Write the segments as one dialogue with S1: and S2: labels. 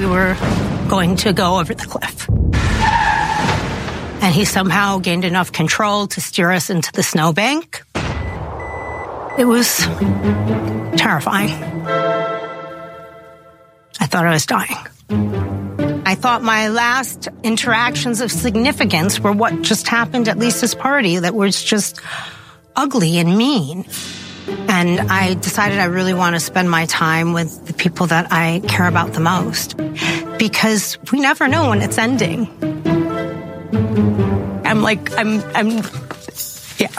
S1: We were going to go over the cliff. And he somehow gained enough control to steer us into the snowbank. It was terrifying. I thought I was dying. I thought my last interactions of significance were what just happened at Lisa's party that was just ugly and mean. And I decided I really want to spend my time with the people that I care about the most because we never know when it's ending. I'm like, I'm, I'm, yeah.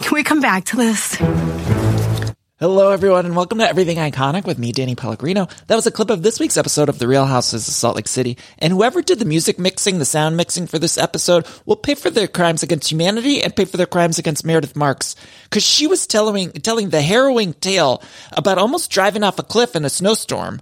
S1: Can we come back to this?
S2: Hello, everyone, and welcome to Everything Iconic with me, Danny Pellegrino. That was a clip of this week's episode of The Real Houses of Salt Lake City. And whoever did the music mixing, the sound mixing for this episode, will pay for their crimes against humanity and pay for their crimes against Meredith Marks. Cause she was telling, telling the harrowing tale about almost driving off a cliff in a snowstorm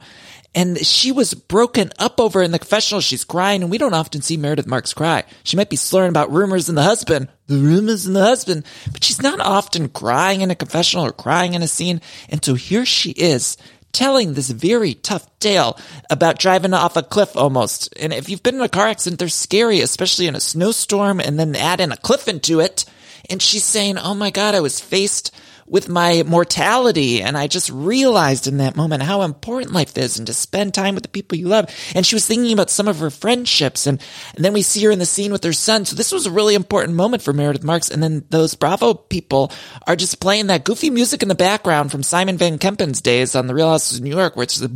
S2: and she was broken up over in the confessional. She's crying, and we don't often see Meredith Marks cry. She might be slurring about rumors in the husband, the rumors in the husband, but she's not often crying in a confessional or crying in a scene. And so here she is telling this very tough tale about driving off a cliff almost. And if you've been in a car accident, they're scary, especially in a snowstorm, and then add in a cliff into it. And she's saying, Oh my God, I was faced with my mortality. And I just realized in that moment how important life is and to spend time with the people you love. And she was thinking about some of her friendships. And, and then we see her in the scene with her son. So this was a really important moment for Meredith Marks. And then those Bravo people are just playing that goofy music in the background from Simon Van Kempen's days on The Real Houses of New York, where it's just,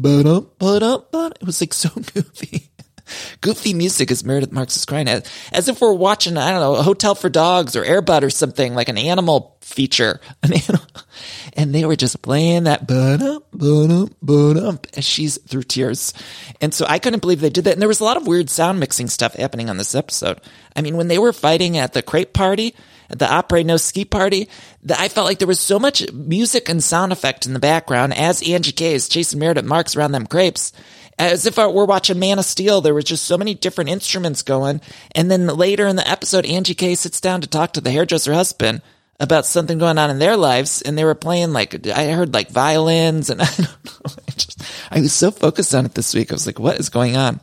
S2: it was like so goofy. Goofy music as Meredith Marks is crying as, as if we're watching, I don't know, a hotel for dogs or Airbud or something like an animal feature. An animal. And they were just playing that ba-dum, ba-dum, ba-dum, as she's through tears. And so I couldn't believe they did that. And there was a lot of weird sound mixing stuff happening on this episode. I mean, when they were fighting at the crepe party, at the Après No Ski party, I felt like there was so much music and sound effect in the background as Angie K is chasing Meredith Marks around them crepes as if we're watching Man of Steel. There was just so many different instruments going. And then later in the episode, Angie K sits down to talk to the hairdresser husband about something going on in their lives. And they were playing like, I heard like violins and I don't know. I just, I was so focused on it this week. I was like, what is going on?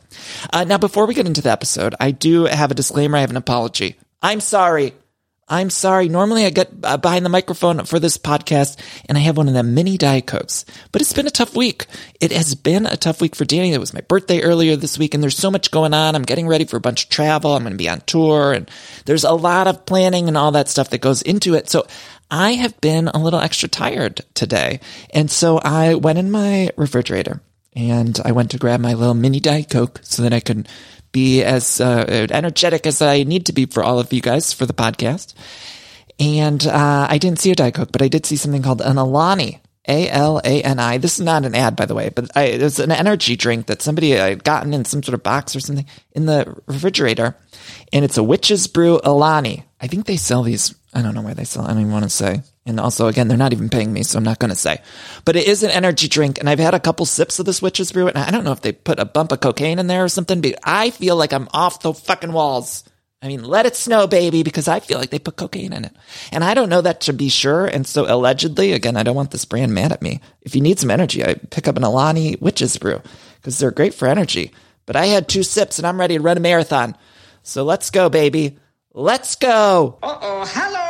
S2: Uh, now, before we get into the episode, I do have a disclaimer. I have an apology. I'm sorry. I'm sorry. Normally I get uh, behind the microphone for this podcast and I have one of them mini Diet Cokes, but it's been a tough week. It has been a tough week for Danny. It was my birthday earlier this week and there's so much going on. I'm getting ready for a bunch of travel. I'm going to be on tour and there's a lot of planning and all that stuff that goes into it. So I have been a little extra tired today. And so I went in my refrigerator and I went to grab my little mini Diet Coke so that I could be as uh, energetic as I need to be for all of you guys for the podcast. And uh, I didn't see a Diet Coke, but I did see something called an Alani. A L A N I. This is not an ad, by the way, but I, it was an energy drink that somebody had gotten in some sort of box or something in the refrigerator. And it's a witch's brew Alani. I think they sell these. I don't know where they sell. I don't even want to say. And also, again, they're not even paying me, so I'm not going to say. But it is an energy drink, and I've had a couple sips of this witch's brew, and I don't know if they put a bump of cocaine in there or something, but I feel like I'm off the fucking walls. I mean, let it snow, baby, because I feel like they put cocaine in it. And I don't know that to be sure. And so allegedly, again, I don't want this brand mad at me. If you need some energy, I pick up an Alani witch's brew because they're great for energy. But I had two sips and I'm ready to run a marathon. So let's go, baby. Let's go.
S3: Uh oh, hello.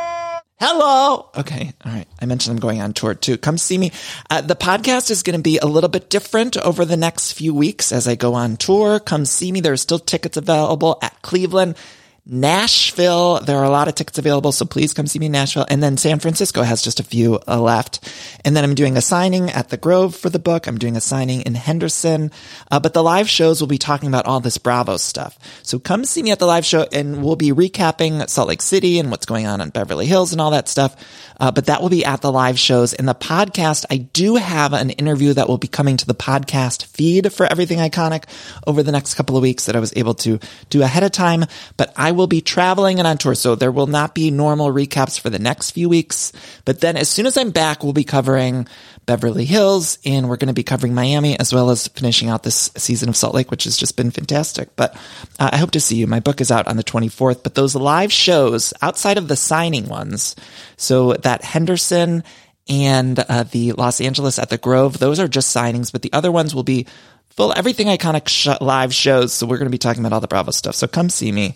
S2: Hello. Okay. All right. I mentioned I'm going on tour too. Come see me. Uh, the podcast is going to be a little bit different over the next few weeks as I go on tour. Come see me. There are still tickets available at Cleveland. Nashville. There are a lot of tickets available, so please come see me in Nashville. And then San Francisco has just a few uh, left. And then I'm doing a signing at the Grove for the book. I'm doing a signing in Henderson. Uh, but the live shows will be talking about all this Bravo stuff. So come see me at the live show and we'll be recapping Salt Lake City and what's going on in Beverly Hills and all that stuff. Uh, but that will be at the live shows. In the podcast, I do have an interview that will be coming to the podcast feed for Everything Iconic over the next couple of weeks that I was able to do ahead of time. But I will be traveling and on tour, so there will not be normal recaps for the next few weeks. But then as soon as I'm back, we'll be covering Beverly Hills and we're going to be covering Miami as well as finishing out this season of Salt Lake, which has just been fantastic. But uh, I hope to see you. My book is out on the 24th, but those live shows outside of the signing ones, so that Henderson and uh, the Los Angeles at the Grove, those are just signings, but the other ones will be full everything iconic sh- live shows. So we're going to be talking about all the Bravo stuff. So come see me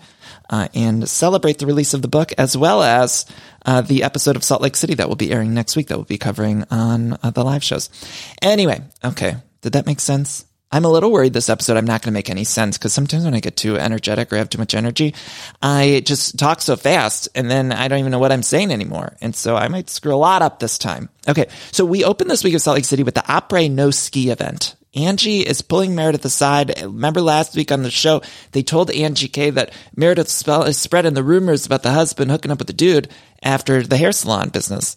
S2: uh, and celebrate the release of the book as well as uh, the episode of Salt Lake City that will be airing next week that we'll be covering on uh, the live shows. Anyway, okay. Did that make sense? I'm a little worried this episode I'm not going to make any sense because sometimes when I get too energetic or have too much energy, I just talk so fast and then I don't even know what I'm saying anymore. And so I might screw a lot up this time. Okay. So we open this week of Salt Lake City with the Après No Ski event. Angie is pulling Meredith aside. Remember last week on the show, they told Angie K that Meredith spell is spreading the rumors about the husband hooking up with the dude after the hair salon business.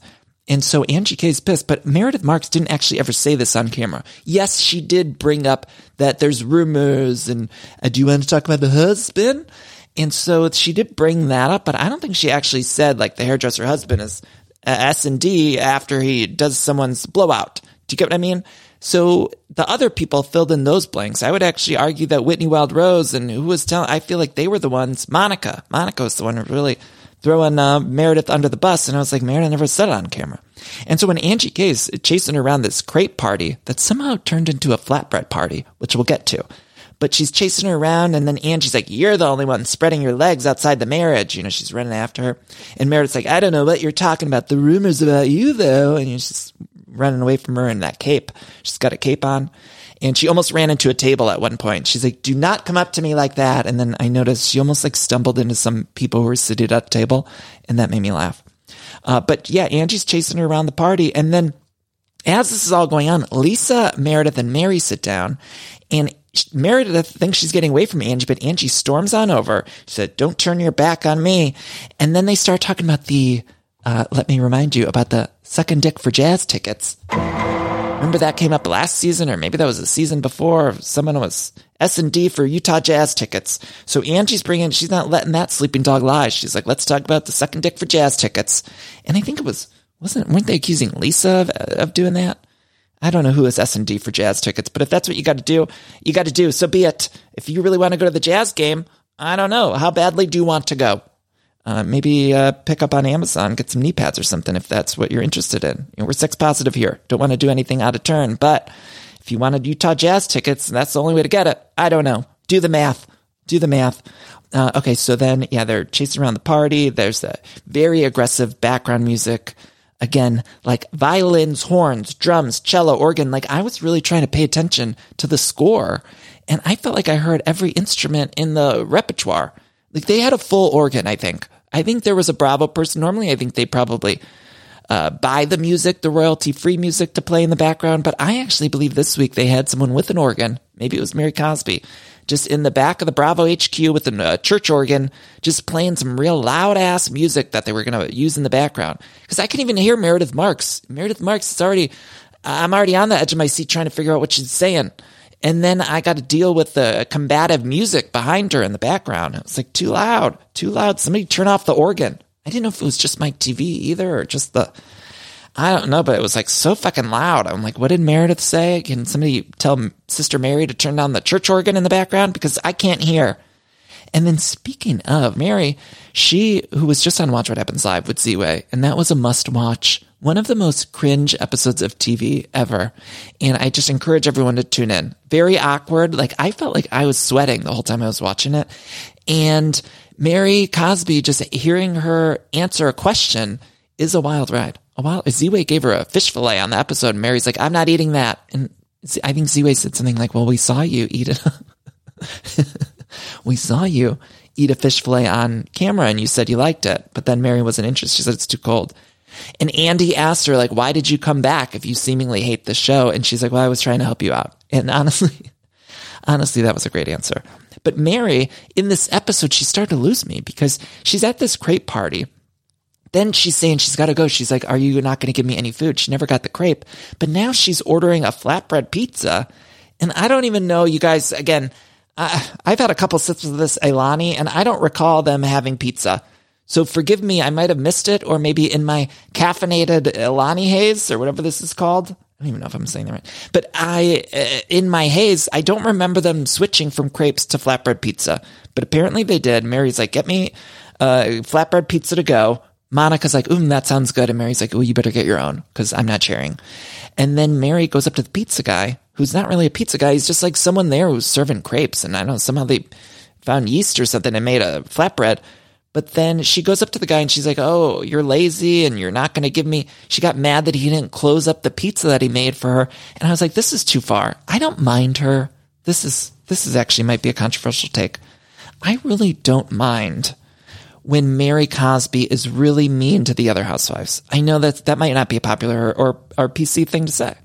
S2: And so Angie K is pissed, but Meredith Marks didn't actually ever say this on camera. Yes, she did bring up that there's rumors and uh, do you want to talk about the husband? And so she did bring that up, but I don't think she actually said like the hairdresser husband is uh, S and D after he does someone's blowout. Do you get what I mean? So the other people filled in those blanks. I would actually argue that Whitney Wild Rose and who was telling, I feel like they were the ones, Monica. Monica was the one who really throwing uh, Meredith under the bus. And I was like, Meredith never said it on camera. And so when Angie K's chasing her around this crepe party that somehow turned into a flatbread party, which we'll get to, but she's chasing her around and then Angie's like, you're the only one spreading your legs outside the marriage. You know, she's running after her. And Meredith's like, I don't know what you're talking about. The rumors about you though. And she's just running away from her in that cape. She's got a cape on. And she almost ran into a table at one point. She's like, do not come up to me like that. And then I noticed she almost like stumbled into some people who were seated at the table. And that made me laugh. Uh, but yeah, Angie's chasing her around the party. And then as this is all going on, Lisa, Meredith, and Mary sit down and Meredith thinks she's getting away from Angie, but Angie storms on over. She said, don't turn your back on me. And then they start talking about the, uh, let me remind you about the sucking dick for jazz tickets. Remember that came up last season, or maybe that was a season before. Someone was S and D for Utah Jazz tickets. So Angie's bringing, she's not letting that sleeping dog lie. She's like, let's talk about the second dick for Jazz tickets. And I think it was, wasn't, weren't they accusing Lisa of, of doing that? I don't know who is S and D for Jazz tickets, but if that's what you got to do, you got to do. So be it. If you really want to go to the Jazz game, I don't know. How badly do you want to go? Uh, maybe uh, pick up on Amazon, get some knee pads or something if that's what you're interested in. You know, we're sex positive here. Don't want to do anything out of turn. But if you wanted Utah Jazz tickets, that's the only way to get it. I don't know. Do the math. Do the math. Uh, okay, so then, yeah, they're chasing around the party. There's the very aggressive background music. Again, like violins, horns, drums, cello, organ. Like I was really trying to pay attention to the score. And I felt like I heard every instrument in the repertoire. Like they had a full organ, I think. I think there was a Bravo person. Normally, I think they probably uh, buy the music, the royalty free music to play in the background. But I actually believe this week they had someone with an organ. Maybe it was Mary Cosby, just in the back of the Bravo HQ with a uh, church organ, just playing some real loud ass music that they were going to use in the background. Because I can even hear Meredith Marks. Meredith Marks is already, I'm already on the edge of my seat trying to figure out what she's saying. And then I got to deal with the combative music behind her in the background. It was like too loud, too loud. Somebody turn off the organ. I didn't know if it was just my TV either or just the, I don't know, but it was like so fucking loud. I'm like, what did Meredith say? Can somebody tell Sister Mary to turn down the church organ in the background? Because I can't hear. And then speaking of Mary, she, who was just on Watch What Happens Live with Z-Way, and that was a must watch one of the most cringe episodes of TV ever. And I just encourage everyone to tune in. Very awkward. Like I felt like I was sweating the whole time I was watching it. And Mary Cosby, just hearing her answer a question is a wild ride. A wild, Z-Way gave her a fish fillet on the episode. And Mary's like, I'm not eating that. And I think Z-Way said something like, well, we saw you eat it. we saw you eat a fish fillet on camera and you said you liked it, but then Mary wasn't interested. She said it's too cold. And Andy asked her, like, why did you come back if you seemingly hate the show? And she's like, well, I was trying to help you out. And honestly, honestly, that was a great answer. But Mary, in this episode, she started to lose me because she's at this crepe party. Then she's saying she's got to go. She's like, Are you not going to give me any food? She never got the crepe. But now she's ordering a flatbread pizza. And I don't even know, you guys, again, I, I've had a couple sips of this Alani and I don't recall them having pizza. So forgive me, I might have missed it, or maybe in my caffeinated Alani haze or whatever this is called. I don't even know if I'm saying that right. But I, uh, in my haze, I don't remember them switching from crepes to flatbread pizza. But apparently they did. Mary's like, get me uh, flatbread pizza to go. Monica's like, ooh, that sounds good. And Mary's like, oh, you better get your own because I'm not sharing. And then Mary goes up to the pizza guy, who's not really a pizza guy. He's just like someone there who's serving crepes. And I don't know, somehow they found yeast or something and made a flatbread. But then she goes up to the guy and she's like, Oh, you're lazy and you're not going to give me. She got mad that he didn't close up the pizza that he made for her. And I was like, This is too far. I don't mind her. This is, this is actually might be a controversial take. I really don't mind when Mary Cosby is really mean to the other housewives. I know that that might not be a popular or, or PC thing to say.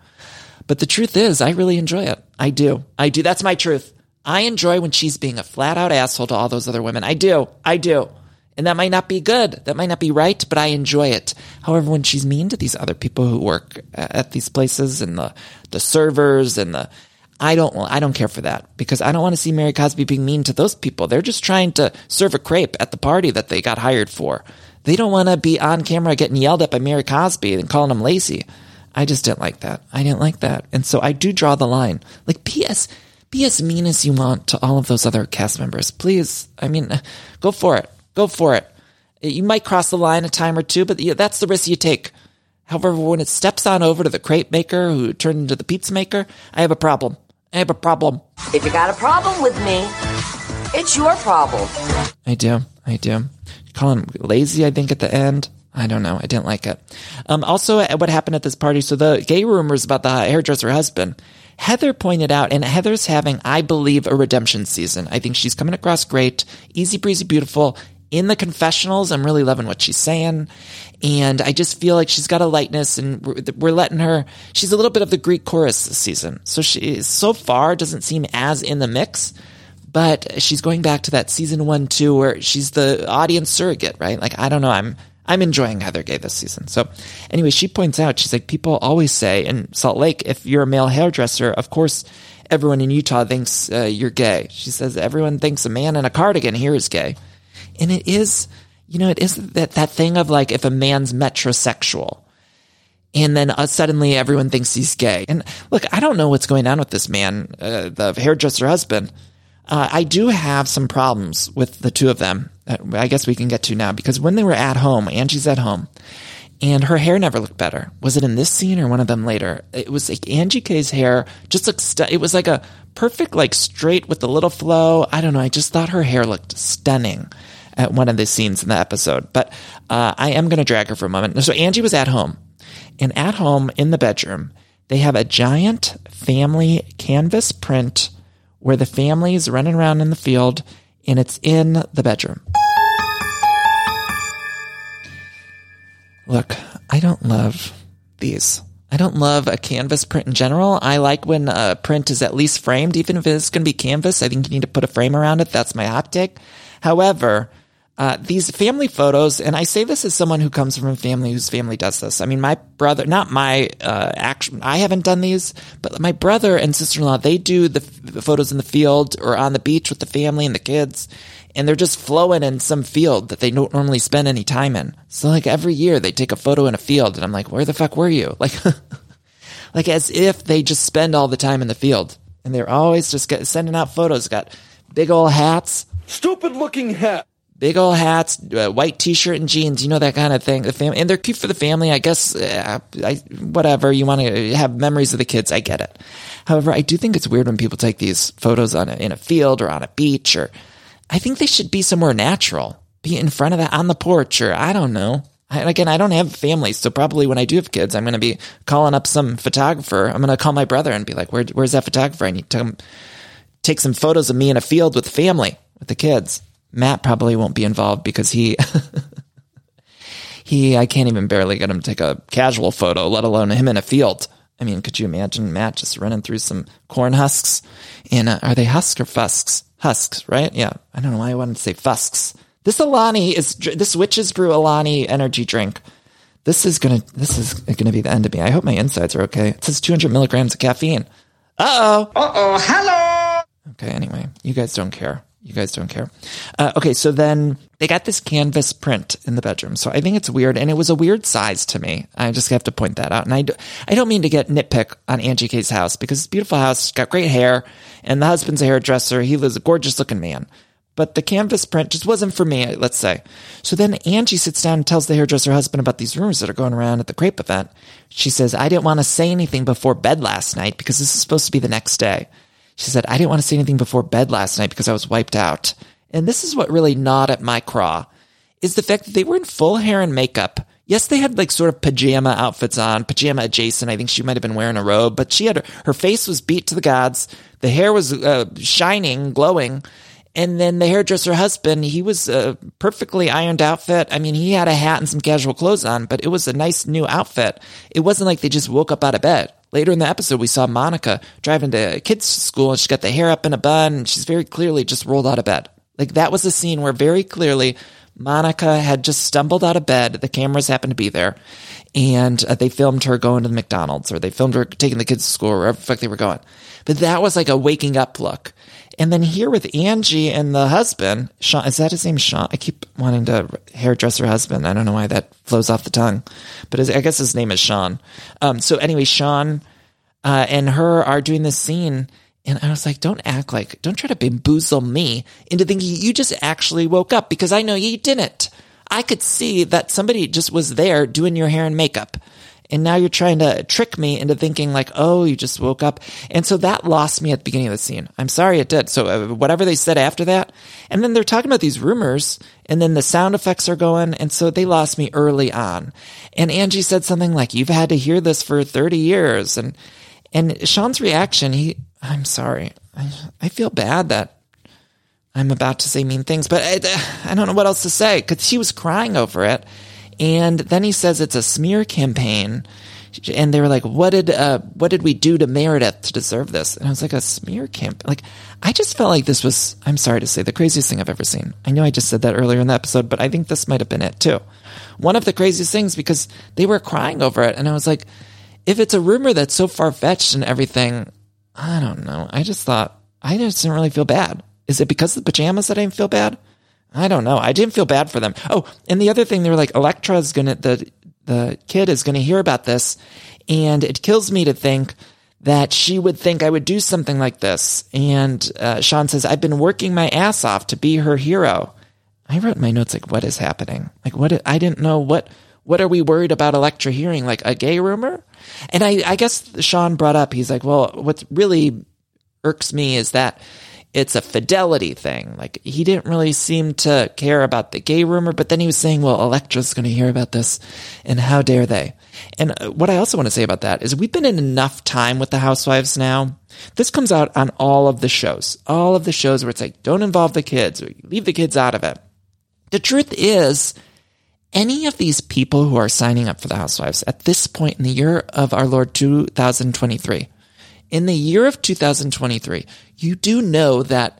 S2: But the truth is, I really enjoy it. I do. I do. That's my truth. I enjoy when she's being a flat out asshole to all those other women. I do. I do. And that might not be good. That might not be right, but I enjoy it. However, when she's mean to these other people who work uh, at these places and the, the servers and the, I don't, I don't care for that because I don't want to see Mary Cosby being mean to those people. They're just trying to serve a crepe at the party that they got hired for. They don't want to be on camera getting yelled at by Mary Cosby and calling them lazy. I just didn't like that. I didn't like that. And so I do draw the line. Like, P.S. Be as mean as you want to all of those other cast members. Please. I mean, go for it. Go for it. You might cross the line a time or two, but that's the risk you take. However, when it steps on over to the crepe maker who turned into the pizza maker, I have a problem. I have a problem.
S3: If you got a problem with me, it's your problem.
S2: I do. I do. Call him lazy, I think, at the end. I don't know. I didn't like it. Um, also, what happened at this party? So the gay rumors about the hairdresser husband. Heather pointed out, and Heather's having, I believe, a redemption season. I think she's coming across great, easy breezy, beautiful in the confessionals, I'm really loving what she's saying. And I just feel like she's got a lightness and we're, letting her, she's a little bit of the Greek chorus this season. So she so far doesn't seem as in the mix, but she's going back to that season one, two, where she's the audience surrogate, right? Like, I don't know. I'm, I'm enjoying Heather Gay this season. So anyway, she points out, she's like, people always say in Salt Lake, if you're a male hairdresser, of course, everyone in Utah thinks uh, you're gay. She says everyone thinks a man in a cardigan here is gay. And it is, you know, it is that, that thing of like if a man's metrosexual and then uh, suddenly everyone thinks he's gay. And look, I don't know what's going on with this man, uh, the hairdresser husband. Uh, I do have some problems with the two of them. I guess we can get to now because when they were at home, Angie's at home and her hair never looked better. Was it in this scene or one of them later? It was like Angie K's hair just looked, it was like a perfect, like straight with a little flow. I don't know. I just thought her hair looked stunning at one of the scenes in the episode. But uh, I am going to drag her for a moment. So Angie was at home, and at home in the bedroom, they have a giant family canvas print where the family is running around in the field, and it's in the bedroom. Look, I don't love these. I don't love a canvas print in general. I like when a print is at least framed, even if it's going to be canvas. I think you need to put a frame around it. That's my take. However, uh, these family photos, and I say this as someone who comes from a family whose family does this. I mean, my brother, not my uh, action, I haven't done these, but my brother and sister in law, they do the f- photos in the field or on the beach with the family and the kids, and they're just flowing in some field that they don't normally spend any time in. So, like every year, they take a photo in a field, and I'm like, where the fuck were you? Like, like as if they just spend all the time in the field, and they're always just get, sending out photos. Got big old hats,
S4: stupid looking hat
S2: big old hats, uh, white t-shirt and jeans, you know that kind of thing. The family, and they're cute for the family, I guess. Uh, I, whatever you want to have memories of the kids, I get it. However, I do think it's weird when people take these photos on a, in a field or on a beach, or I think they should be somewhere natural, be in front of that on the porch, or I don't know. I, again, I don't have family, so probably when I do have kids, I'm going to be calling up some photographer. I'm going to call my brother and be like, Where, "Where's that photographer? I need to take some photos of me in a field with family, with the kids." Matt probably won't be involved because he he I can't even barely get him to take a casual photo, let alone him in a field. I mean, could you imagine Matt just running through some corn husks? And uh, are they husks or fusks? Husks, right? Yeah. I don't know why I wanted to say fusks. This Alani is this witch's brew Alani energy drink. This is gonna this is gonna be the end of me. I hope my insides are okay. It says 200 milligrams of caffeine. Uh oh.
S1: Uh oh. Hello.
S2: Okay. Anyway, you guys don't care. You guys don't care. Uh, okay, so then they got this canvas print in the bedroom. So I think it's weird, and it was a weird size to me. I just have to point that out. And I, do, I don't mean to get nitpick on Angie K's house because it's a beautiful house, got great hair, and the husband's a hairdresser. He was a gorgeous looking man. But the canvas print just wasn't for me, let's say. So then Angie sits down and tells the hairdresser husband about these rumors that are going around at the crepe event. She says, I didn't want to say anything before bed last night because this is supposed to be the next day. She said, I didn't want to say anything before bed last night because I was wiped out. And this is what really gnawed at my craw is the fact that they were in full hair and makeup. Yes, they had like sort of pajama outfits on, pajama adjacent. I think she might have been wearing a robe, but she had her face was beat to the gods. The hair was uh, shining, glowing. And then the hairdresser husband, he was a perfectly ironed outfit. I mean, he had a hat and some casual clothes on, but it was a nice new outfit. It wasn't like they just woke up out of bed. Later in the episode, we saw Monica driving to kids' school and she's got the hair up in a bun and she's very clearly just rolled out of bed. Like that was a scene where very clearly Monica had just stumbled out of bed. The cameras happened to be there and uh, they filmed her going to the McDonald's or they filmed her taking the kids to school or wherever the fuck they were going. But that was like a waking up look. And then here with Angie and the husband, Sean, is that his name? Sean? I keep wanting to hairdresser husband. I don't know why that flows off the tongue, but I guess his name is Sean. Um, so anyway, Sean uh, and her are doing this scene. And I was like, don't act like, don't try to bamboozle me into thinking you just actually woke up because I know you didn't. I could see that somebody just was there doing your hair and makeup and now you're trying to trick me into thinking like, oh, you just woke up. And so that lost me at the beginning of the scene. I'm sorry it did. So uh, whatever they said after that, and then they're talking about these rumors, and then the sound effects are going, and so they lost me early on. And Angie said something like, "You've had to hear this for 30 years," and and Sean's reaction, he, I'm sorry, I, I feel bad that I'm about to say mean things, but I, I don't know what else to say because she was crying over it. And then he says it's a smear campaign. And they were like, "What did uh, what did we do to Meredith to deserve this?" And I was like, "A smear camp." Like, I just felt like this was. I'm sorry to say, the craziest thing I've ever seen. I know I just said that earlier in the episode, but I think this might have been it too. One of the craziest things because they were crying over it, and I was like, if it's a rumor that's so far fetched and everything, I don't know. I just thought I just didn't really feel bad. Is it because of the pajamas that I didn't feel bad? I don't know. I didn't feel bad for them. Oh, and the other thing, they were like, Elektra is gonna the the kid is gonna hear about this, and it kills me to think that she would think I would do something like this. And uh, Sean says, I've been working my ass off to be her hero. I wrote my notes like, what is happening? Like, what? I didn't know what. What are we worried about Elektra hearing? Like a gay rumor? And I, I guess Sean brought up, he's like, well, what really irks me is that it's a fidelity thing. Like he didn't really seem to care about the gay rumor, but then he was saying, well, Elektra's going to hear about this and how dare they? And uh, what I also want to say about that is we've been in enough time with the housewives now. This comes out on all of the shows, all of the shows where it's like, don't involve the kids or leave the kids out of it. The truth is, any of these people who are signing up for the housewives at this point in the year of our Lord 2023, in the year of 2023, you do know that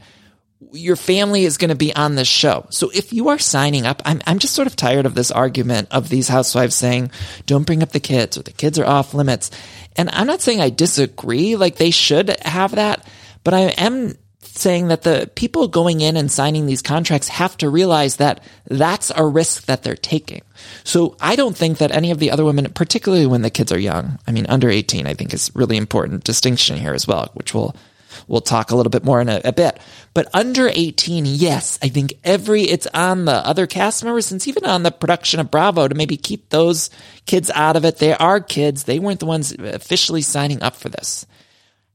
S2: your family is going to be on this show. So if you are signing up, I'm, I'm just sort of tired of this argument of these housewives saying, don't bring up the kids or the kids are off limits. And I'm not saying I disagree, like they should have that, but I am saying that the people going in and signing these contracts have to realize that that's a risk that they're taking. So I don't think that any of the other women, particularly when the kids are young, I mean, under 18, I think is really important distinction here as well, which we'll, we'll talk a little bit more in a, a bit. But under 18, yes, I think every, it's on the other cast members, and even on the production of Bravo to maybe keep those kids out of it. They are kids. They weren't the ones officially signing up for this.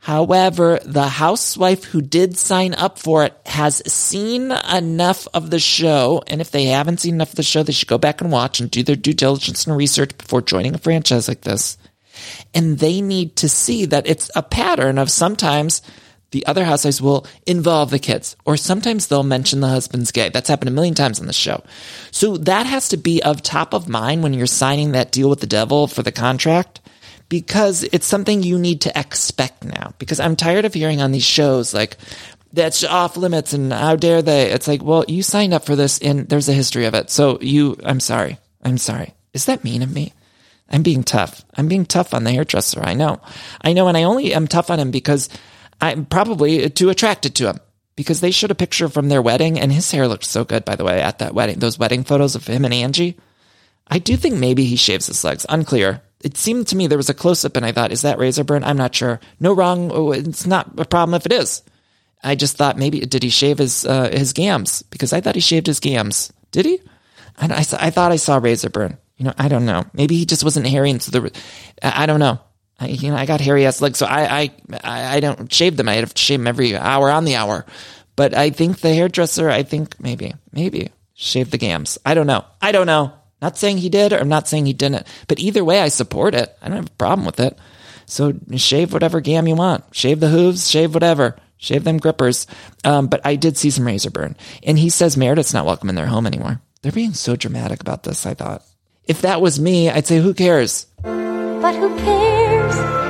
S2: However, the housewife who did sign up for it has seen enough of the show. And if they haven't seen enough of the show, they should go back and watch and do their due diligence and research before joining a franchise like this. And they need to see that it's a pattern of sometimes the other housewives will involve the kids, or sometimes they'll mention the husband's gay. That's happened a million times on the show. So that has to be of top of mind when you're signing that deal with the devil for the contract because it's something you need to expect now. Because I'm tired of hearing on these shows like, that's off limits and how dare they? It's like, well, you signed up for this and there's a history of it. So you, I'm sorry. I'm sorry. Is that mean of me? I'm being tough. I'm being tough on the hairdresser. I know. I know. And I only am tough on him because I'm probably too attracted to him because they showed a picture from their wedding and his hair looked so good, by the way, at that wedding. Those wedding photos of him and Angie. I do think maybe he shaves his legs. Unclear. It seemed to me there was a close up and I thought, is that razor burn? I'm not sure. No wrong. Oh, it's not a problem if it is. I just thought maybe did he shave his uh, his gams because I thought he shaved his gams. Did he? I, I, I thought I saw razor burn. You know, I don't know. Maybe he just wasn't hairy, and so the I, I don't know. I, you know, I got hairy ass legs, so I, I I don't shave them. I have to shave them every hour on the hour. But I think the hairdresser, I think maybe maybe shave the gams. I don't know. I don't know. Not saying he did, or I'm not saying he didn't. But either way, I support it. I don't have a problem with it. So shave whatever gam you want. Shave the hooves. Shave whatever. Shave them grippers. Um, but I did see some razor burn. And he says Meredith's not welcome in their home anymore. They're being so dramatic about this, I thought. If that was me, I'd say, who cares?
S3: But who cares?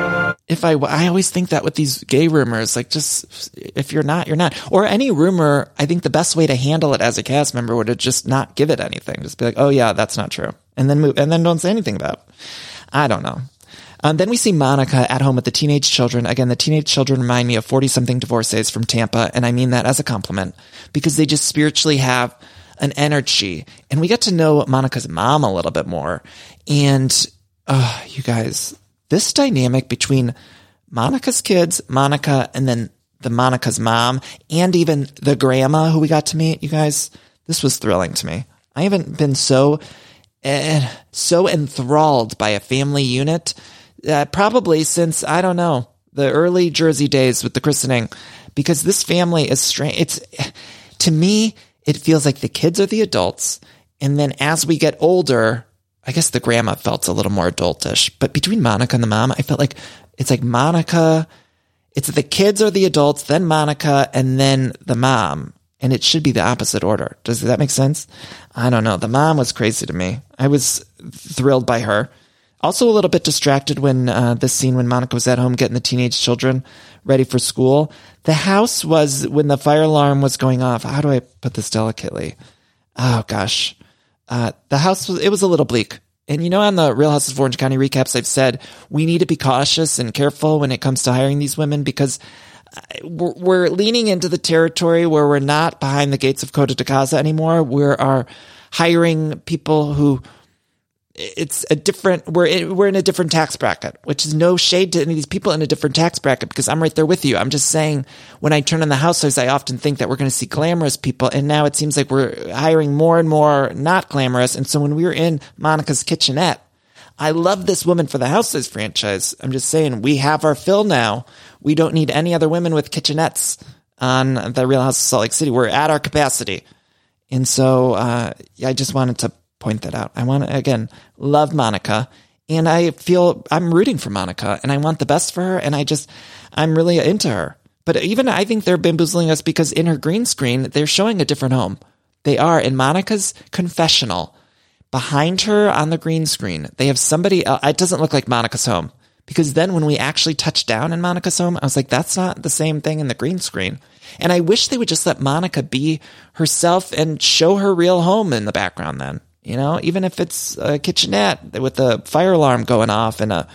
S2: If I, I always think that with these gay rumors, like just, if you're not, you're not. Or any rumor, I think the best way to handle it as a cast member would just not give it anything. Just be like, oh yeah, that's not true. And then move, and then don't say anything about it. I don't know. Um, then we see Monica at home with the teenage children. Again, the teenage children remind me of 40 something divorcees from Tampa. And I mean that as a compliment because they just spiritually have an energy. And we get to know Monica's mom a little bit more. And, uh, you guys, this dynamic between Monica's kids, Monica, and then the Monica's mom, and even the grandma who we got to meet, you guys, this was thrilling to me. I haven't been so, uh, so enthralled by a family unit uh, probably since I don't know the early Jersey days with the christening, because this family is strange. It's to me, it feels like the kids are the adults, and then as we get older, I guess the grandma felt a little more adultish. But between Monica and the mom, I felt like it's like Monica. It's the kids are the adults, then Monica, and then the mom. And it should be the opposite order. Does that make sense? I don't know. The mom was crazy to me. I was thrilled by her. Also, a little bit distracted when uh, this scene when Monica was at home getting the teenage children ready for school. The house was when the fire alarm was going off. How do I put this delicately? Oh gosh, uh, the house was it was a little bleak. And you know, on the Real Houses of Orange County recaps, I've said we need to be cautious and careful when it comes to hiring these women because uh, we're, we're leaning into the territory where we're not behind the gates of Coto de Caza anymore. We are hiring people who it's a different we're in, we're in a different tax bracket which is no shade to any of these people in a different tax bracket because i'm right there with you. I'm just saying when i turn on the housewives i often think that we're going to see glamorous people and now it seems like we're hiring more and more not glamorous. And so when we were in monica's kitchenette i love this woman for the housewives franchise. I'm just saying we have our fill now. We don't need any other women with kitchenettes on the real house of salt lake city. We're at our capacity. And so uh, i just wanted to point that out. I want to, again, love Monica and I feel I'm rooting for Monica and I want the best for her. And I just, I'm really into her. But even I think they're bamboozling us because in her green screen, they're showing a different home. They are in Monica's confessional. Behind her on the green screen, they have somebody else. It doesn't look like Monica's home because then when we actually touched down in Monica's home, I was like, that's not the same thing in the green screen. And I wish they would just let Monica be herself and show her real home in the background then. You know, even if it's a kitchenette with a fire alarm going off and a,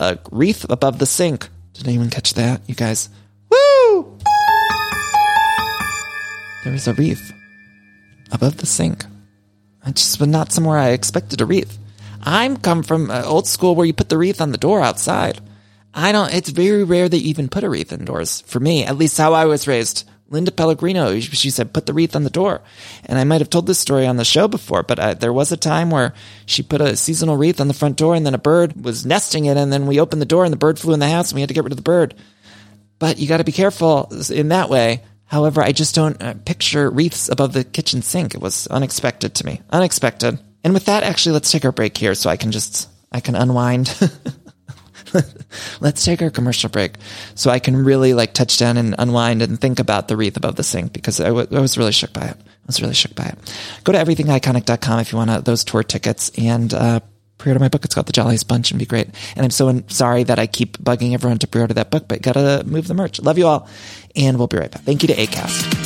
S2: a wreath above the sink. Did anyone catch that, you guys? Woo! There was a wreath above the sink. I just was not somewhere I expected a wreath. I'm come from uh, old school where you put the wreath on the door outside. I don't, it's very rare that you even put a wreath indoors. For me, at least how I was raised. Linda Pellegrino, she said, put the wreath on the door. And I might have told this story on the show before, but I, there was a time where she put a seasonal wreath on the front door and then a bird was nesting it. And then we opened the door and the bird flew in the house and we had to get rid of the bird. But you got to be careful in that way. However, I just don't uh, picture wreaths above the kitchen sink. It was unexpected to me. Unexpected. And with that, actually, let's take our break here so I can just, I can unwind. let's take our commercial break so I can really like touch down and unwind and think about the wreath above the sink because I, w- I was really shook by it. I was really shook by it. Go to everythingiconic.com if you want those tour tickets and, uh, pre-order my book. It's called The Jolliest Bunch and be great. And I'm so sorry that I keep bugging everyone to pre-order that book, but gotta move the merch. Love you all. And we'll be right back. Thank you to ACAST.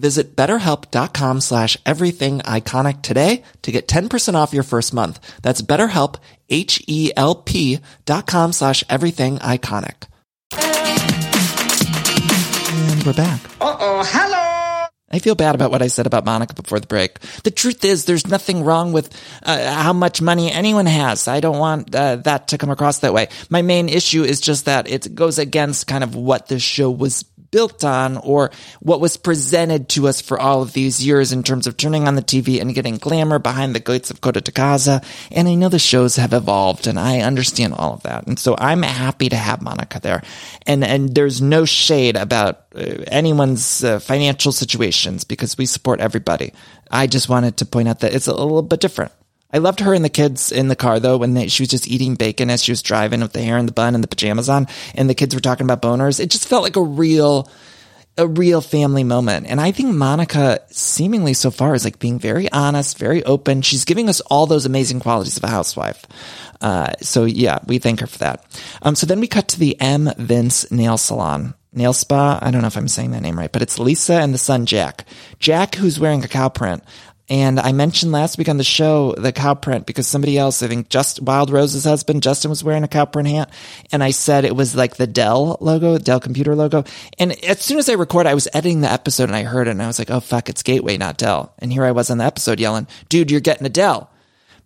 S2: Visit betterhelp.com slash everything iconic today to get 10% off your first month. That's betterhelp, H-E-L-P dot com slash everything iconic. And we're back.
S4: Uh-oh, hello!
S2: I feel bad about what I said about Monica before the break. The truth is, there's nothing wrong with uh, how much money anyone has. I don't want uh, that to come across that way. My main issue is just that it goes against kind of what the show was built on or what was presented to us for all of these years in terms of turning on the TV and getting glamour behind the gates of de Caza. And I know the shows have evolved and I understand all of that. And so I'm happy to have Monica there. And, and there's no shade about uh, anyone's uh, financial situations because we support everybody. I just wanted to point out that it's a little bit different. I loved her and the kids in the car though when they, she was just eating bacon as she was driving with the hair in the bun and the pajamas on, and the kids were talking about boners. It just felt like a real, a real family moment. And I think Monica seemingly so far is like being very honest, very open. She's giving us all those amazing qualities of a housewife. Uh, so yeah, we thank her for that. Um, so then we cut to the M Vince nail salon. Nail spa. I don't know if I'm saying that name right, but it's Lisa and the son Jack. Jack, who's wearing a cow print. And I mentioned last week on the show the cow print because somebody else, I think just Wild Rose's husband, Justin was wearing a cow print hat. And I said it was like the Dell logo, Dell computer logo. And as soon as I record, I was editing the episode and I heard it and I was like, oh fuck, it's Gateway, not Dell. And here I was on the episode yelling, dude, you're getting a Dell.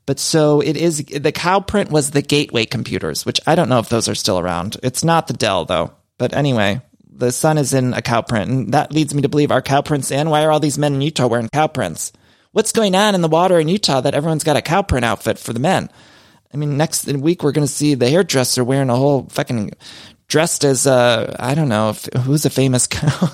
S2: But so it is, the cow print was the Gateway computers, which I don't know if those are still around. It's not the Dell though. But anyway, the sun is in a cow print and that leads me to believe our cow prints and why are all these men in Utah wearing cow prints? What's going on in the water in Utah that everyone's got a cow print outfit for the men? I mean, next week we're going to see the hairdresser wearing a whole fucking dressed as uh, I don't know if, who's a famous cow.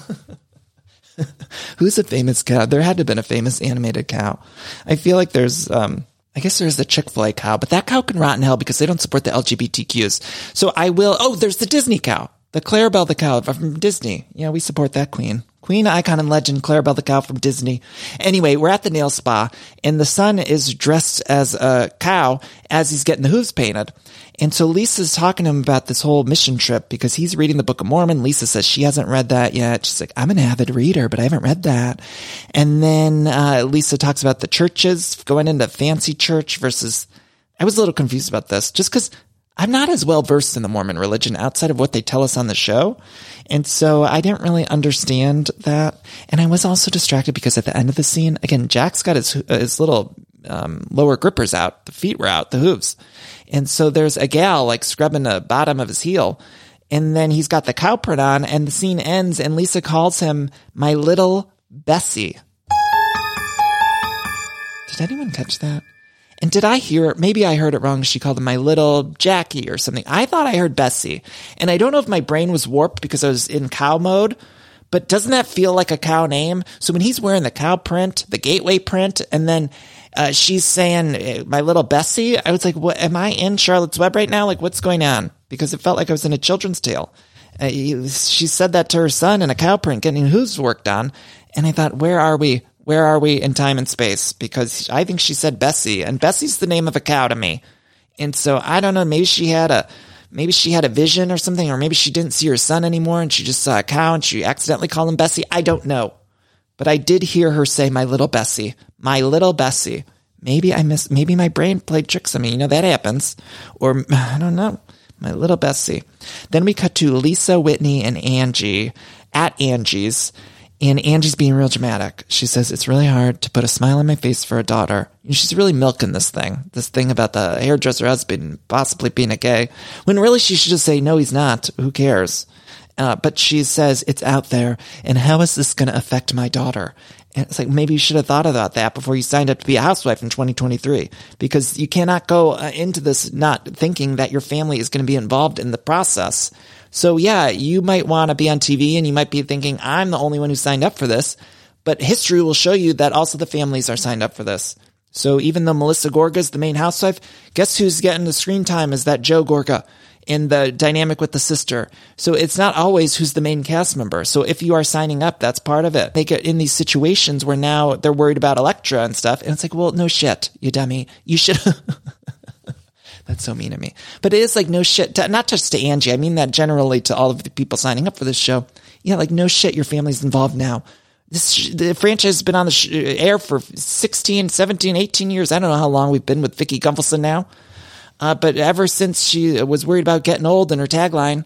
S2: who's a famous cow? There had to have been a famous animated cow. I feel like there's um, I guess there's the Chick fil A cow, but that cow can rot in hell because they don't support the LGBTQs. So I will. Oh, there's the Disney cow, the Clarabelle the cow from Disney. Yeah, we support that queen. Queen, icon, and legend Clarabelle the cow from Disney. Anyway, we're at the nail spa, and the son is dressed as a cow as he's getting the hooves painted. And so Lisa's talking to him about this whole mission trip because he's reading the Book of Mormon. Lisa says she hasn't read that yet. She's like, I'm an avid reader, but I haven't read that. And then uh, Lisa talks about the churches going into fancy church versus. I was a little confused about this just because I'm not as well versed in the Mormon religion outside of what they tell us on the show. And so I didn't really understand that. And I was also distracted because at the end of the scene, again, Jack's got his, his little um, lower grippers out. The feet were out, the hooves. And so there's a gal like scrubbing the bottom of his heel. And then he's got the cow print on and the scene ends and Lisa calls him my little Bessie. Did anyone catch that? And did I hear, maybe I heard it wrong. She called him my little Jackie or something. I thought I heard Bessie. And I don't know if my brain was warped because I was in cow mode, but doesn't that feel like a cow name? So when he's wearing the cow print, the gateway print, and then uh, she's saying eh, my little Bessie, I was like, what, am I in Charlotte's Web right now? Like what's going on? Because it felt like I was in a children's tale. Uh, she said that to her son in a cow print getting hooves worked on. And I thought, where are we? Where are we in time and space? Because I think she said Bessie, and Bessie's the name of a cow to me. And so I don't know, maybe she had a maybe she had a vision or something, or maybe she didn't see her son anymore and she just saw a cow and she accidentally called him Bessie. I don't know. But I did hear her say my little Bessie. My little Bessie. Maybe I missed maybe my brain played tricks on me. You know, that happens. Or I don't know. My little Bessie. Then we cut to Lisa, Whitney, and Angie at Angie's and Angie's being real dramatic. She says, It's really hard to put a smile on my face for a daughter. And she's really milking this thing, this thing about the hairdresser husband possibly being a gay, when really she should just say, No, he's not. Who cares? Uh, but she says, It's out there. And how is this going to affect my daughter? And it's like, maybe you should have thought about that before you signed up to be a housewife in 2023, because you cannot go uh, into this not thinking that your family is going to be involved in the process. So yeah, you might want to be on TV and you might be thinking, I'm the only one who signed up for this. But history will show you that also the families are signed up for this. So even though Melissa Gorga is the main housewife, guess who's getting the screen time is that Joe Gorga in the dynamic with the sister. So it's not always who's the main cast member. So if you are signing up, that's part of it. They get in these situations where now they're worried about Elektra and stuff. And it's like, well, no shit, you dummy. You should. That's so mean of me. But it is like no shit, to, not just to Angie. I mean that generally to all of the people signing up for this show. Yeah, like no shit, your family's involved now. This the franchise has been on the sh- air for 16, 17, 18 years. I don't know how long we've been with Vicki Gunvalson now. Uh, but ever since she was worried about getting old in her tagline,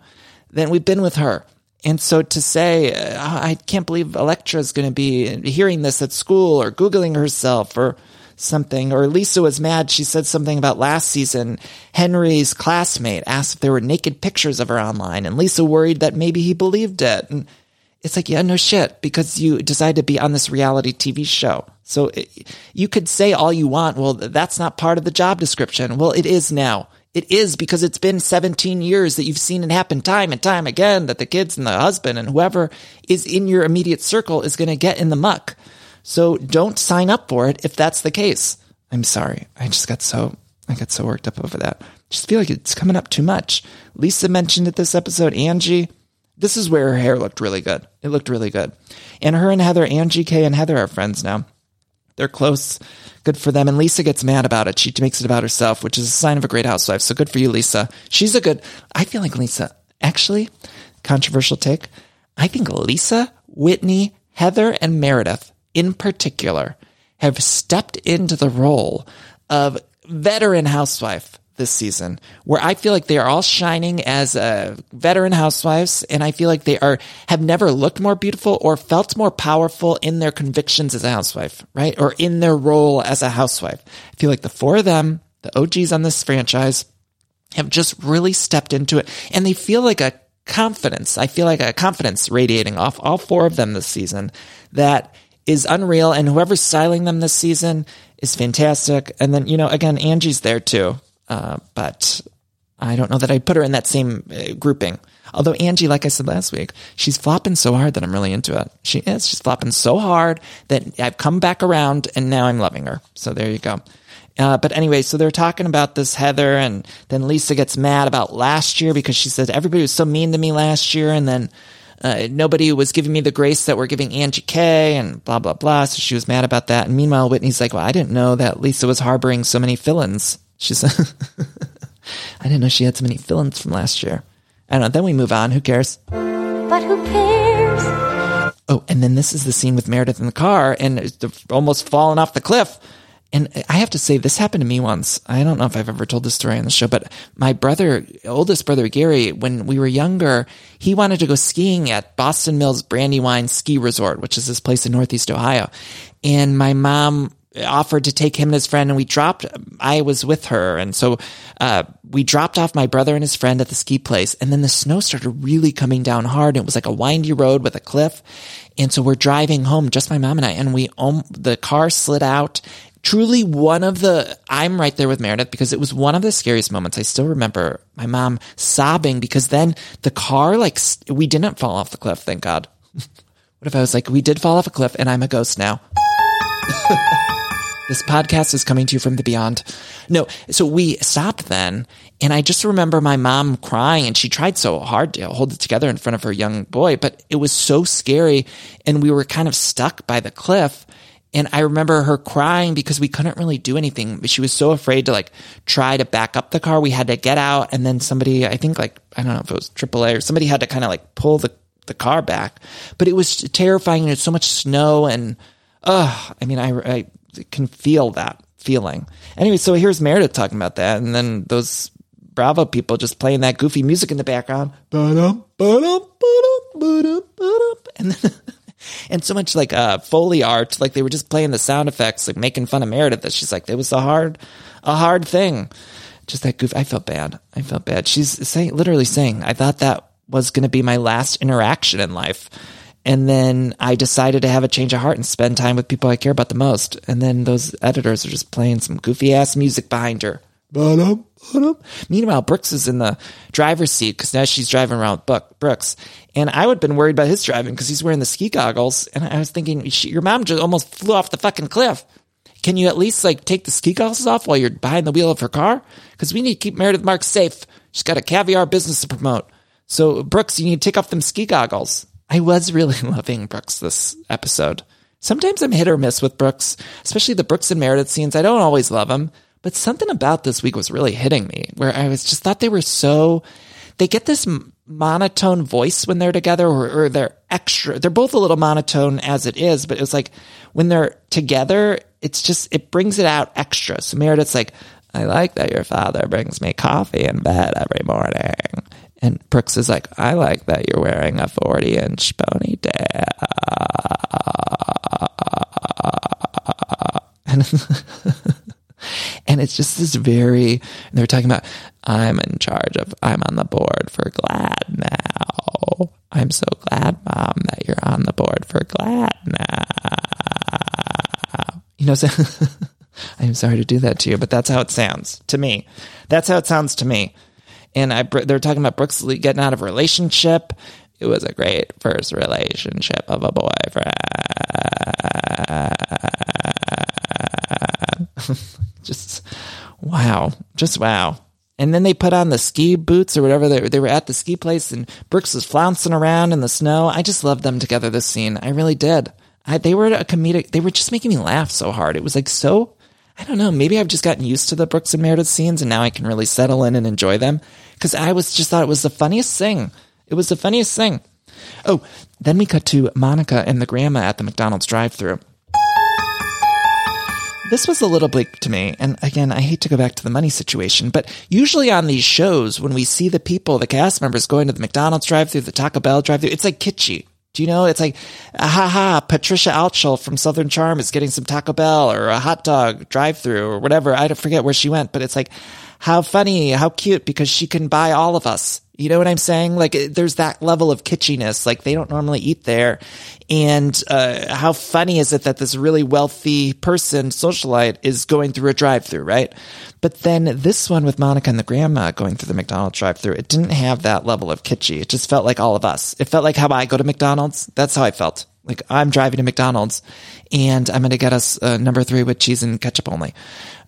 S2: then we've been with her. And so to say, uh, I can't believe Elektra is going to be hearing this at school or Googling herself or something, or Lisa was mad. She said something about last season. Henry's classmate asked if there were naked pictures of her online, and Lisa worried that maybe he believed it. And it's like, yeah, no shit, because you decided to be on this reality TV show. So it, you could say all you want. Well, that's not part of the job description. Well, it is now. It is because it's been 17 years that you've seen it happen time and time again that the kids and the husband and whoever is in your immediate circle is going to get in the muck. So don't sign up for it if that's the case. I'm sorry. I just got so, I got so worked up over that. just feel like it's coming up too much. Lisa mentioned it this episode. Angie, this is where her hair looked really good. It looked really good. And her and Heather, Angie K and Heather are friends now. They're close. Good for them. And Lisa gets mad about it. She makes it about herself, which is a sign of a great housewife. So good for you, Lisa. She's a good, I feel like Lisa, actually, controversial take. I think Lisa, Whitney, Heather, and Meredith in particular have stepped into the role of veteran housewife this season, where I feel like they are all shining as uh, veteran housewives, and I feel like they are have never looked more beautiful or felt more powerful in their convictions as a housewife, right? Or in their role as a housewife. I feel like the four of them, the OGs on this franchise, have just really stepped into it, and they feel like a confidence. I feel like a confidence radiating off all four of them this season that is unreal, and whoever's styling them this season is fantastic. And then, you know, again, Angie's there too, uh, but I don't know that I'd put her in that same uh, grouping. Although Angie, like I said last week, she's flopping so hard that I'm really into it. She is. She's flopping so hard that I've come back around and now I'm loving her. So there you go. Uh, but anyway, so they're talking about this Heather, and then Lisa gets mad about last year because she said everybody was so mean to me last year, and then uh, nobody was giving me the grace that we're giving Angie K and blah, blah, blah. So she was mad about that. And meanwhile, Whitney's like, well, I didn't know that Lisa was harboring so many fill-ins. She said, I didn't know she had so many fill-ins from last year. I don't know. Then we move on. Who cares?
S3: But who cares?
S2: Oh, and then this is the scene with Meredith in the car and it's almost falling off the cliff. And I have to say, this happened to me once. I don't know if I've ever told this story on the show, but my brother, oldest brother Gary, when we were younger, he wanted to go skiing at Boston Mills Brandywine Ski Resort, which is this place in Northeast Ohio. And my mom offered to take him and his friend and we dropped i was with her and so uh, we dropped off my brother and his friend at the ski place and then the snow started really coming down hard it was like a windy road with a cliff and so we're driving home just my mom and i and we um, the car slid out truly one of the i'm right there with meredith because it was one of the scariest moments i still remember my mom sobbing because then the car like we didn't fall off the cliff thank god what if i was like we did fall off a cliff and i'm a ghost now this podcast is coming to you from the beyond. No, so we stopped then, and I just remember my mom crying, and she tried so hard to hold it together in front of her young boy, but it was so scary, and we were kind of stuck by the cliff. And I remember her crying because we couldn't really do anything. She was so afraid to like try to back up the car. We had to get out, and then somebody, I think like I don't know if it was AAA or somebody had to kind of like pull the the car back. But it was terrifying, it's so much snow, and uh, I mean, I, I can feel that feeling. Anyway, so here's Meredith talking about that, and then those Bravo people just playing that goofy music in the background. And then, and so much like uh, Foley art, like they were just playing the sound effects, like making fun of Meredith. That she's like, it was a hard, a hard thing. Just that goof. I felt bad. I felt bad. She's saying, literally saying, I thought that was going to be my last interaction in life. And then I decided to have a change of heart and spend time with people I care about the most. And then those editors are just playing some goofy ass music behind her. Meanwhile, Brooks is in the driver's seat because now she's driving around with Brooks. And I would have been worried about his driving because he's wearing the ski goggles. And I was thinking, your mom just almost flew off the fucking cliff. Can you at least like take the ski goggles off while you're behind the wheel of her car? Because we need to keep Meredith Marks safe. She's got a caviar business to promote. So Brooks, you need to take off them ski goggles. I was really loving Brooks this episode. Sometimes I'm hit or miss with Brooks, especially the Brooks and Meredith scenes. I don't always love them, but something about this week was really hitting me where I was just thought they were so, they get this monotone voice when they're together or, or they're extra. They're both a little monotone as it is, but it was like when they're together, it's just, it brings it out extra. So Meredith's like, I like that your father brings me coffee in bed every morning. And Brooks is like, I like that you're wearing a 40 inch ponytail. And, and it's just this very, they're talking about, I'm in charge of, I'm on the board for GLAAD now. I'm so glad, mom, that you're on the board for GLAAD now. You know, so I'm sorry to do that to you, but that's how it sounds to me. That's how it sounds to me and I they're talking about Brooks getting out of a relationship. It was a great first relationship of a boyfriend. just wow, just wow. And then they put on the ski boots or whatever. They, they were at the ski place and Brooks was flouncing around in the snow. I just loved them together this scene. I really did. I, they were a comedic, they were just making me laugh so hard. It was like so, I don't know, maybe I've just gotten used to the Brooks and Meredith scenes and now I can really settle in and enjoy them because I was just thought it was the funniest thing. It was the funniest thing. Oh, then we cut to Monica and the grandma at the McDonald's drive-through. This was a little bleak to me, and again, I hate to go back to the money situation, but usually on these shows, when we see the people, the cast members going to the McDonald's drive-through, the Taco Bell drive-through, it's like kitschy. Do you know? It's like, ha ha, Patricia Altschul from Southern Charm is getting some Taco Bell or a hot dog drive through or whatever. I don't forget where she went, but it's like, how funny, how cute, because she can buy all of us. You know what I'm saying? Like there's that level of kitschiness. Like they don't normally eat there. And, uh, how funny is it that this really wealthy person, socialite, is going through a drive through, right? But then this one with Monica and the grandma going through the McDonald's drive through, it didn't have that level of kitschy. It just felt like all of us. It felt like how I go to McDonald's. That's how I felt. Like I'm driving to McDonald's and I'm going to get us a number three with cheese and ketchup only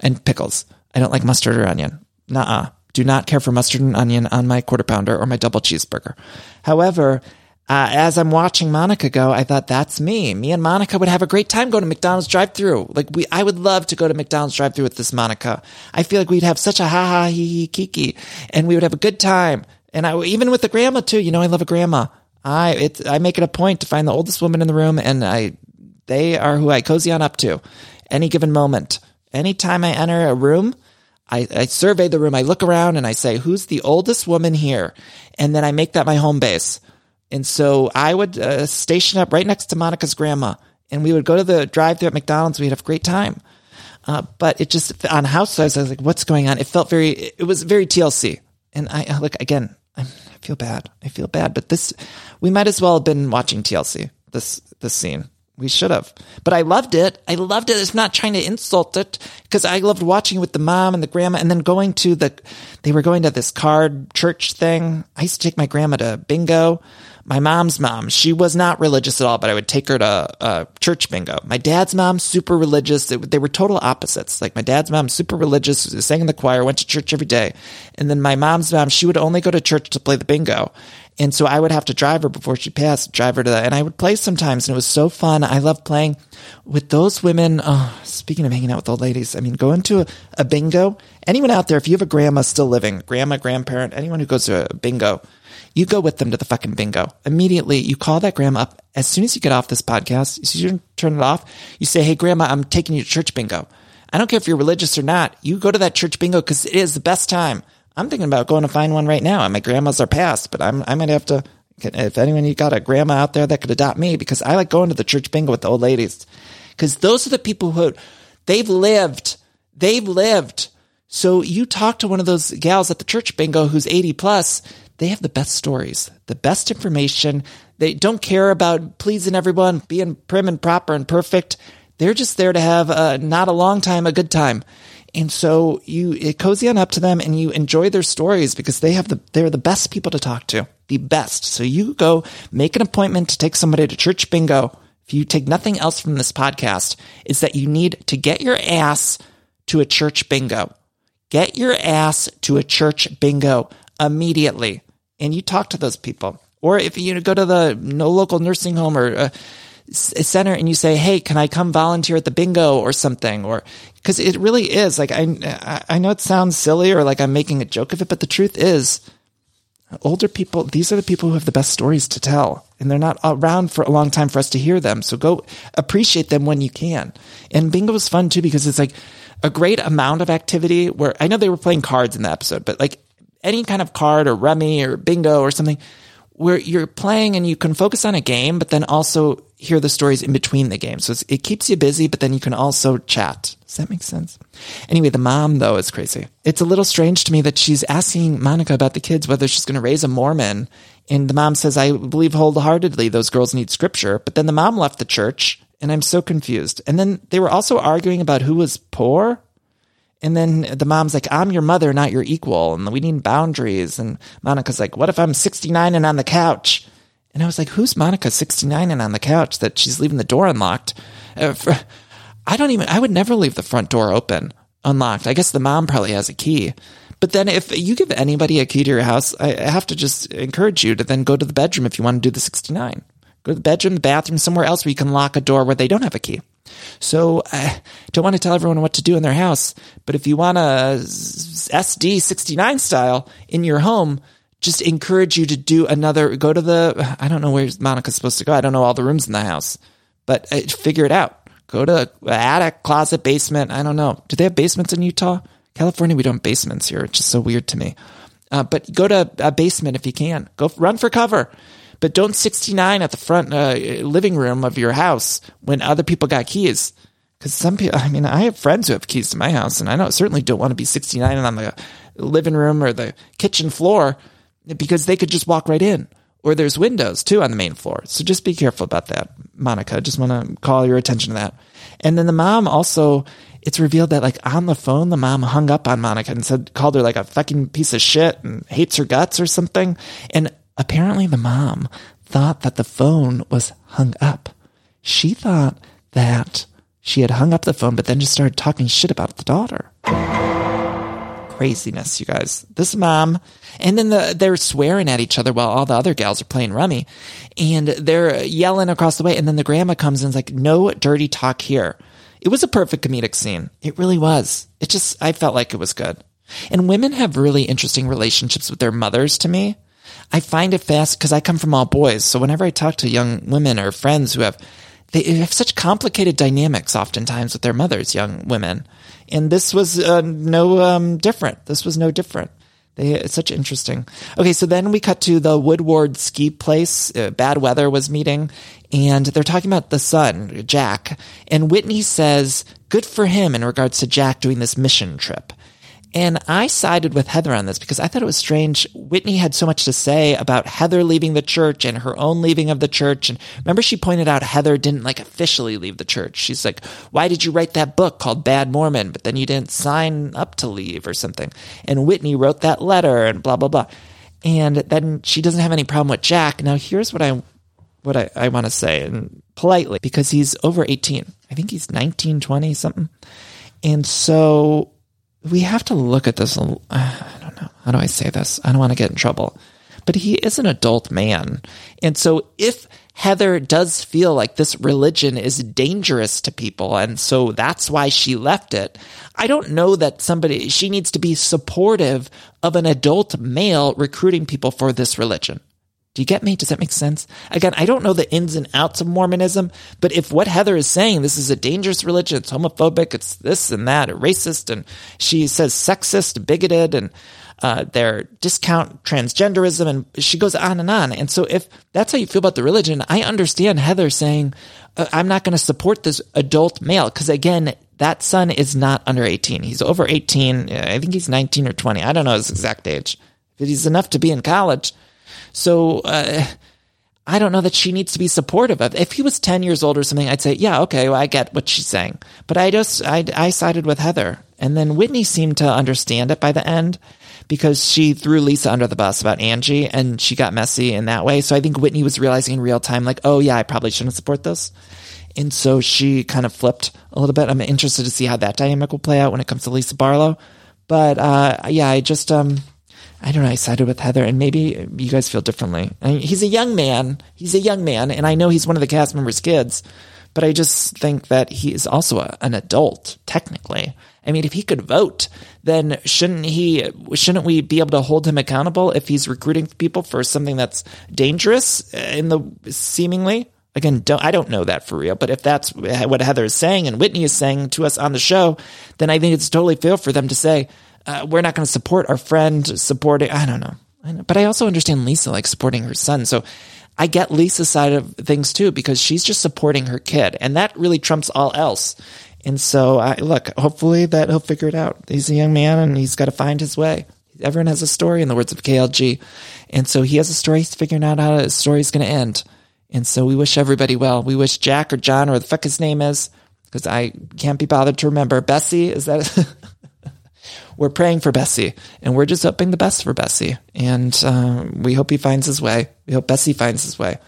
S2: and pickles. I don't like mustard or onion. Nuh-uh. Do not care for mustard and onion on my quarter pounder or my double cheeseburger. However, uh, as I'm watching Monica go, I thought that's me. Me and Monica would have a great time going to McDonald's drive-through. Like we, I would love to go to McDonald's drive-through with this Monica. I feel like we'd have such a ha ha he he kiki, and we would have a good time. And I even with the grandma too. You know, I love a grandma. I it I make it a point to find the oldest woman in the room, and I they are who I cozy on up to. Any given moment, anytime I enter a room, I, I survey the room. I look around and I say, who's the oldest woman here? And then I make that my home base. And so I would uh, station up right next to Monica's grandma, and we would go to the drive-through at McDonald's. We'd have a great time. Uh, but it just on Housewives, I was like, "What's going on?" It felt very, it was very TLC. And I look again, I feel bad. I feel bad. But this, we might as well have been watching TLC. This this scene. We should have. But I loved it. I loved it. It's not trying to insult it because I loved watching with the mom and the grandma and then going to the, they were going to this card church thing. I used to take my grandma to bingo my mom's mom, she was not religious at all, but I would take her to uh, church bingo. My dad's mom, super religious. They, they were total opposites. Like my dad's mom, super religious, sang in the choir, went to church every day. And then my mom's mom, she would only go to church to play the bingo. And so I would have to drive her before she passed, drive her to that. And I would play sometimes and it was so fun. I love playing with those women. Oh, speaking of hanging out with old ladies, I mean, going to a, a bingo, anyone out there, if you have a grandma still living, grandma, grandparent, anyone who goes to a bingo, you go with them to the fucking bingo. Immediately, you call that grandma up. As soon as you get off this podcast, as you turn it off, you say, Hey, grandma, I'm taking you to church bingo. I don't care if you're religious or not. You go to that church bingo because it is the best time. I'm thinking about going to find one right now. And my grandmas are passed, but I'm, I might have to, if anyone, you got a grandma out there that could adopt me because I like going to the church bingo with the old ladies. Because those are the people who, they've lived. They've lived. So you talk to one of those gals at the church bingo who's 80 plus, they have the best stories, the best information. They don't care about pleasing everyone, being prim and proper and perfect. They're just there to have a, not a long time, a good time. And so you cozy on up to them and you enjoy their stories because they have the, they're the best people to talk to, the best. So you go make an appointment to take somebody to church bingo. If you take nothing else from this podcast, is that you need to get your ass to a church bingo. Get your ass to a church bingo immediately and you talk to those people. Or if you go to the no local nursing home or a center and you say, "Hey, can I come volunteer at the bingo or something?" Or because it really is like I I know it sounds silly or like I'm making a joke of it, but the truth is, older people these are the people who have the best stories to tell, and they're not around for a long time for us to hear them. So go appreciate them when you can. And bingo is fun too because it's like a great amount of activity where I know they were playing cards in the episode, but like any kind of card or rummy or bingo or something where you're playing and you can focus on a game, but then also hear the stories in between the games. So it keeps you busy, but then you can also chat. Does that make sense? Anyway, the mom though is crazy. It's a little strange to me that she's asking Monica about the kids, whether she's going to raise a Mormon. And the mom says, I believe wholeheartedly those girls need scripture. But then the mom left the church and I'm so confused. And then they were also arguing about who was poor and then the mom's like, I'm your mother, not your equal. And we need boundaries. And Monica's like, what if I'm 69 and on the couch? And I was like, who's Monica 69 and on the couch that she's leaving the door unlocked? Uh, I don't even, I would never leave the front door open, unlocked. I guess the mom probably has a key. But then if you give anybody a key to your house, I have to just encourage you to then go to the bedroom if you want to do the 69. Go to the bedroom, the bathroom, somewhere else where you can lock a door where they don't have a key. So I don't want to tell everyone what to do in their house, but if you want a SD 69 style in your home, just encourage you to do another, go to the, I don't know where Monica's supposed to go. I don't know all the rooms in the house, but uh, figure it out. Go to attic, closet, basement. I don't know. Do they have basements in Utah? California, we don't have basements here. It's just so weird to me. Uh, but go to a basement if you can. Go run for cover but don't 69 at the front uh, living room of your house when other people got keys. Because some people, I mean, I have friends who have keys to my house, and I know certainly don't want to be 69 on the living room or the kitchen floor because they could just walk right in. Or there's windows too on the main floor. So just be careful about that, Monica. Just want to call your attention to that. And then the mom also, it's revealed that like on the phone, the mom hung up on Monica and said, called her like a fucking piece of shit and hates her guts or something. And Apparently, the mom thought that the phone was hung up. She thought that she had hung up the phone, but then just started talking shit about the daughter. craziness, you guys. This mom, and then the, they're swearing at each other while all the other gals are playing rummy, and they're yelling across the way. And then the grandma comes and is like, "No dirty talk here." It was a perfect comedic scene. It really was. It just, I felt like it was good. And women have really interesting relationships with their mothers to me. I find it fast because I come from all boys. So whenever I talk to young women or friends who have, they have such complicated dynamics oftentimes with their mothers, young women. And this was uh, no um, different. This was no different. They, it's such interesting. Okay, so then we cut to the Woodward ski place. Uh, bad weather was meeting, and they're talking about the son, Jack. And Whitney says, good for him in regards to Jack doing this mission trip. And I sided with Heather on this because I thought it was strange. Whitney had so much to say about Heather leaving the church and her own leaving of the church. And remember, she pointed out Heather didn't like officially leave the church. She's like, why did you write that book called Bad Mormon? But then you didn't sign up to leave or something. And Whitney wrote that letter and blah, blah, blah. And then she doesn't have any problem with Jack. Now, here's what I, what I, I want to say and politely because he's over 18. I think he's 19, 20, something. And so we have to look at this. I don't know. How do I say this? I don't want to get in trouble. But he is an adult man. And so if Heather does feel like this religion is dangerous to people, and so that's why she left it, I don't know that somebody, she needs to be supportive of an adult male recruiting people for this religion. Do you get me? Does that make sense? Again, I don't know the ins and outs of Mormonism, but if what Heather is saying, this is a dangerous religion, it's homophobic, it's this and that, racist, and she says sexist, bigoted, and uh, they're discount transgenderism, and she goes on and on. And so if that's how you feel about the religion, I understand Heather saying, uh, I'm not going to support this adult male, because again, that son is not under 18. He's over 18. I think he's 19 or 20. I don't know his exact age. But he's enough to be in college so, uh, I don't know that she needs to be supportive of. If he was 10 years old or something, I'd say, yeah, okay, well, I get what she's saying. But I just, I, I sided with Heather. And then Whitney seemed to understand it by the end because she threw Lisa under the bus about Angie and she got messy in that way. So I think Whitney was realizing in real time, like, oh yeah, I probably shouldn't support this. And so she kind of flipped a little bit. I'm interested to see how that dynamic will play out when it comes to Lisa Barlow. But, uh, yeah, I just, um, I don't know. I sided with Heather, and maybe you guys feel differently. I mean, he's a young man. He's a young man, and I know he's one of the cast members' kids, but I just think that he is also a, an adult, technically. I mean, if he could vote, then shouldn't he? Shouldn't we be able to hold him accountable if he's recruiting people for something that's dangerous in the seemingly? Again, don't, I don't know that for real, but if that's what Heather is saying and Whitney is saying to us on the show, then I think it's totally fair for them to say, uh, we're not going to support our friend supporting. I don't know. I know. But I also understand Lisa like supporting her son. So I get Lisa's side of things too because she's just supporting her kid, and that really trumps all else. And so, I look. Hopefully, that he'll figure it out. He's a young man, and he's got to find his way. Everyone has a story, in the words of KLG, and so he has a story. He's figuring out how his story's going to end. And so, we wish everybody well. We wish Jack or John or the fuck his name is, because I can't be bothered to remember. Bessie is that? we're praying for Bessie and we're just hoping the best for Bessie. And uh, we hope he finds his way. We hope Bessie finds his way.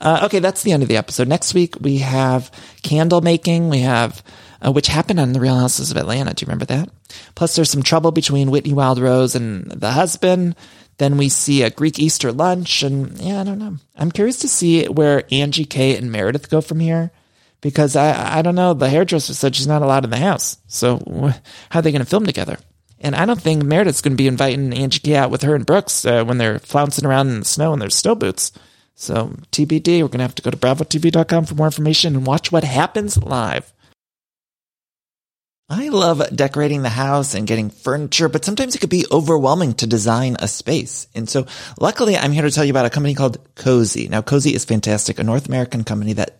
S2: Uh, okay, that's the end of the episode. Next week we have candle making. We have uh, which happened on the Real Houses of Atlanta. Do you remember that? Plus, there's some trouble between Whitney Wildrose and the husband. Then we see a Greek Easter lunch, and yeah, I don't know. I'm curious to see where Angie, K, and Meredith go from here because I I don't know. The hairdresser said she's not allowed in the house, so how are they going to film together? And I don't think Meredith's going to be inviting Angie K out with her and Brooks uh, when they're flouncing around in the snow in their snow boots. So TBD, we're going to have to go to bravotv.com for more information and watch what happens live. I love decorating the house and getting furniture, but sometimes it could be overwhelming to design a space. And so luckily I'm here to tell you about a company called Cozey. Now Cozey is fantastic, a North American company that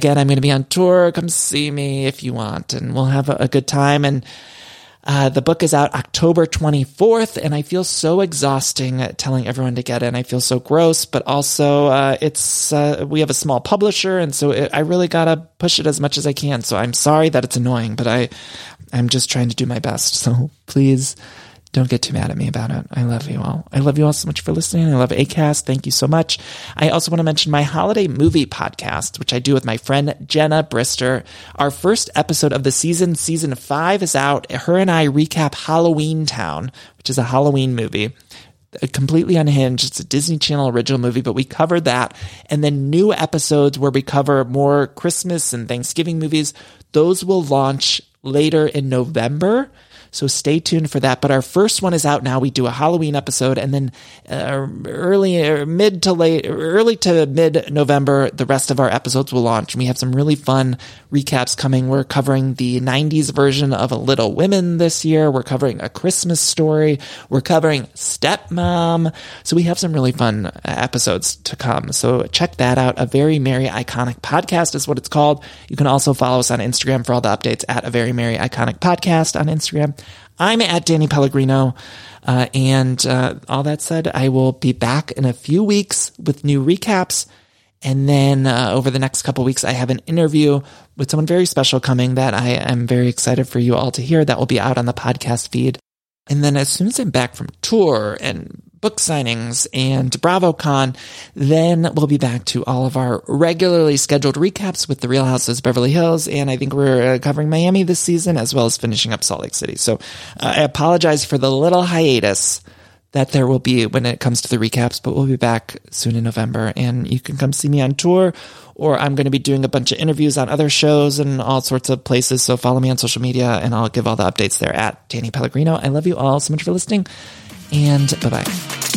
S2: Again, I'm going to be on tour. Come see me if you want, and we'll have a, a good time. And uh, the book is out October 24th, and I feel so exhausting telling everyone to get it. I feel so gross, but also uh, it's uh, we have a small publisher, and so it, I really gotta push it as much as I can. So I'm sorry that it's annoying, but I I'm just trying to do my best. So please don't get too mad at me about it. I love you all. I love you all so much for listening. I love ACAST. Thank you so much. I also want to mention my holiday movie podcast, which I do with my friend Jenna Brister. Our first episode of the season, season five, is out. Her and I recap Halloweentown, which is a Halloween movie completely unhinged. It's a Disney Channel original movie, but we covered that. And then new episodes where we cover more Christmas and Thanksgiving movies. Those will launch later in November. So stay tuned for that. But our first one is out now. We do a Halloween episode and then uh, early, or mid to late, early to mid November, the rest of our episodes will launch. We have some really fun recaps coming. We're covering the 90s version of A Little Women this year. We're covering A Christmas Story. We're covering Stepmom. So we have some really fun episodes to come. So check that out. A Very Merry Iconic Podcast is what it's called. You can also follow us on Instagram for all the updates at A Very Merry Iconic Podcast on Instagram. I'm at Danny Pellegrino. Uh, and uh, all that said, I will be back in a few weeks with new recaps. And then uh, over the next couple weeks, I have an interview with someone very special coming that I am very excited for you all to hear. That will be out on the podcast feed. And then as soon as I'm back from tour and book signings and BravoCon, then we'll be back to all of our regularly scheduled recaps with the Real Houses Beverly Hills. And I think we're uh, covering Miami this season as well as finishing up Salt Lake City. So uh, I apologize for the little hiatus that there will be when it comes to the recaps, but we'll be back soon in November and you can come see me on tour or I'm going to be doing a bunch of interviews on other shows and all sorts of places. So follow me on social media and I'll give all the updates there at Danny Pellegrino. I love you all so much for listening and bye bye.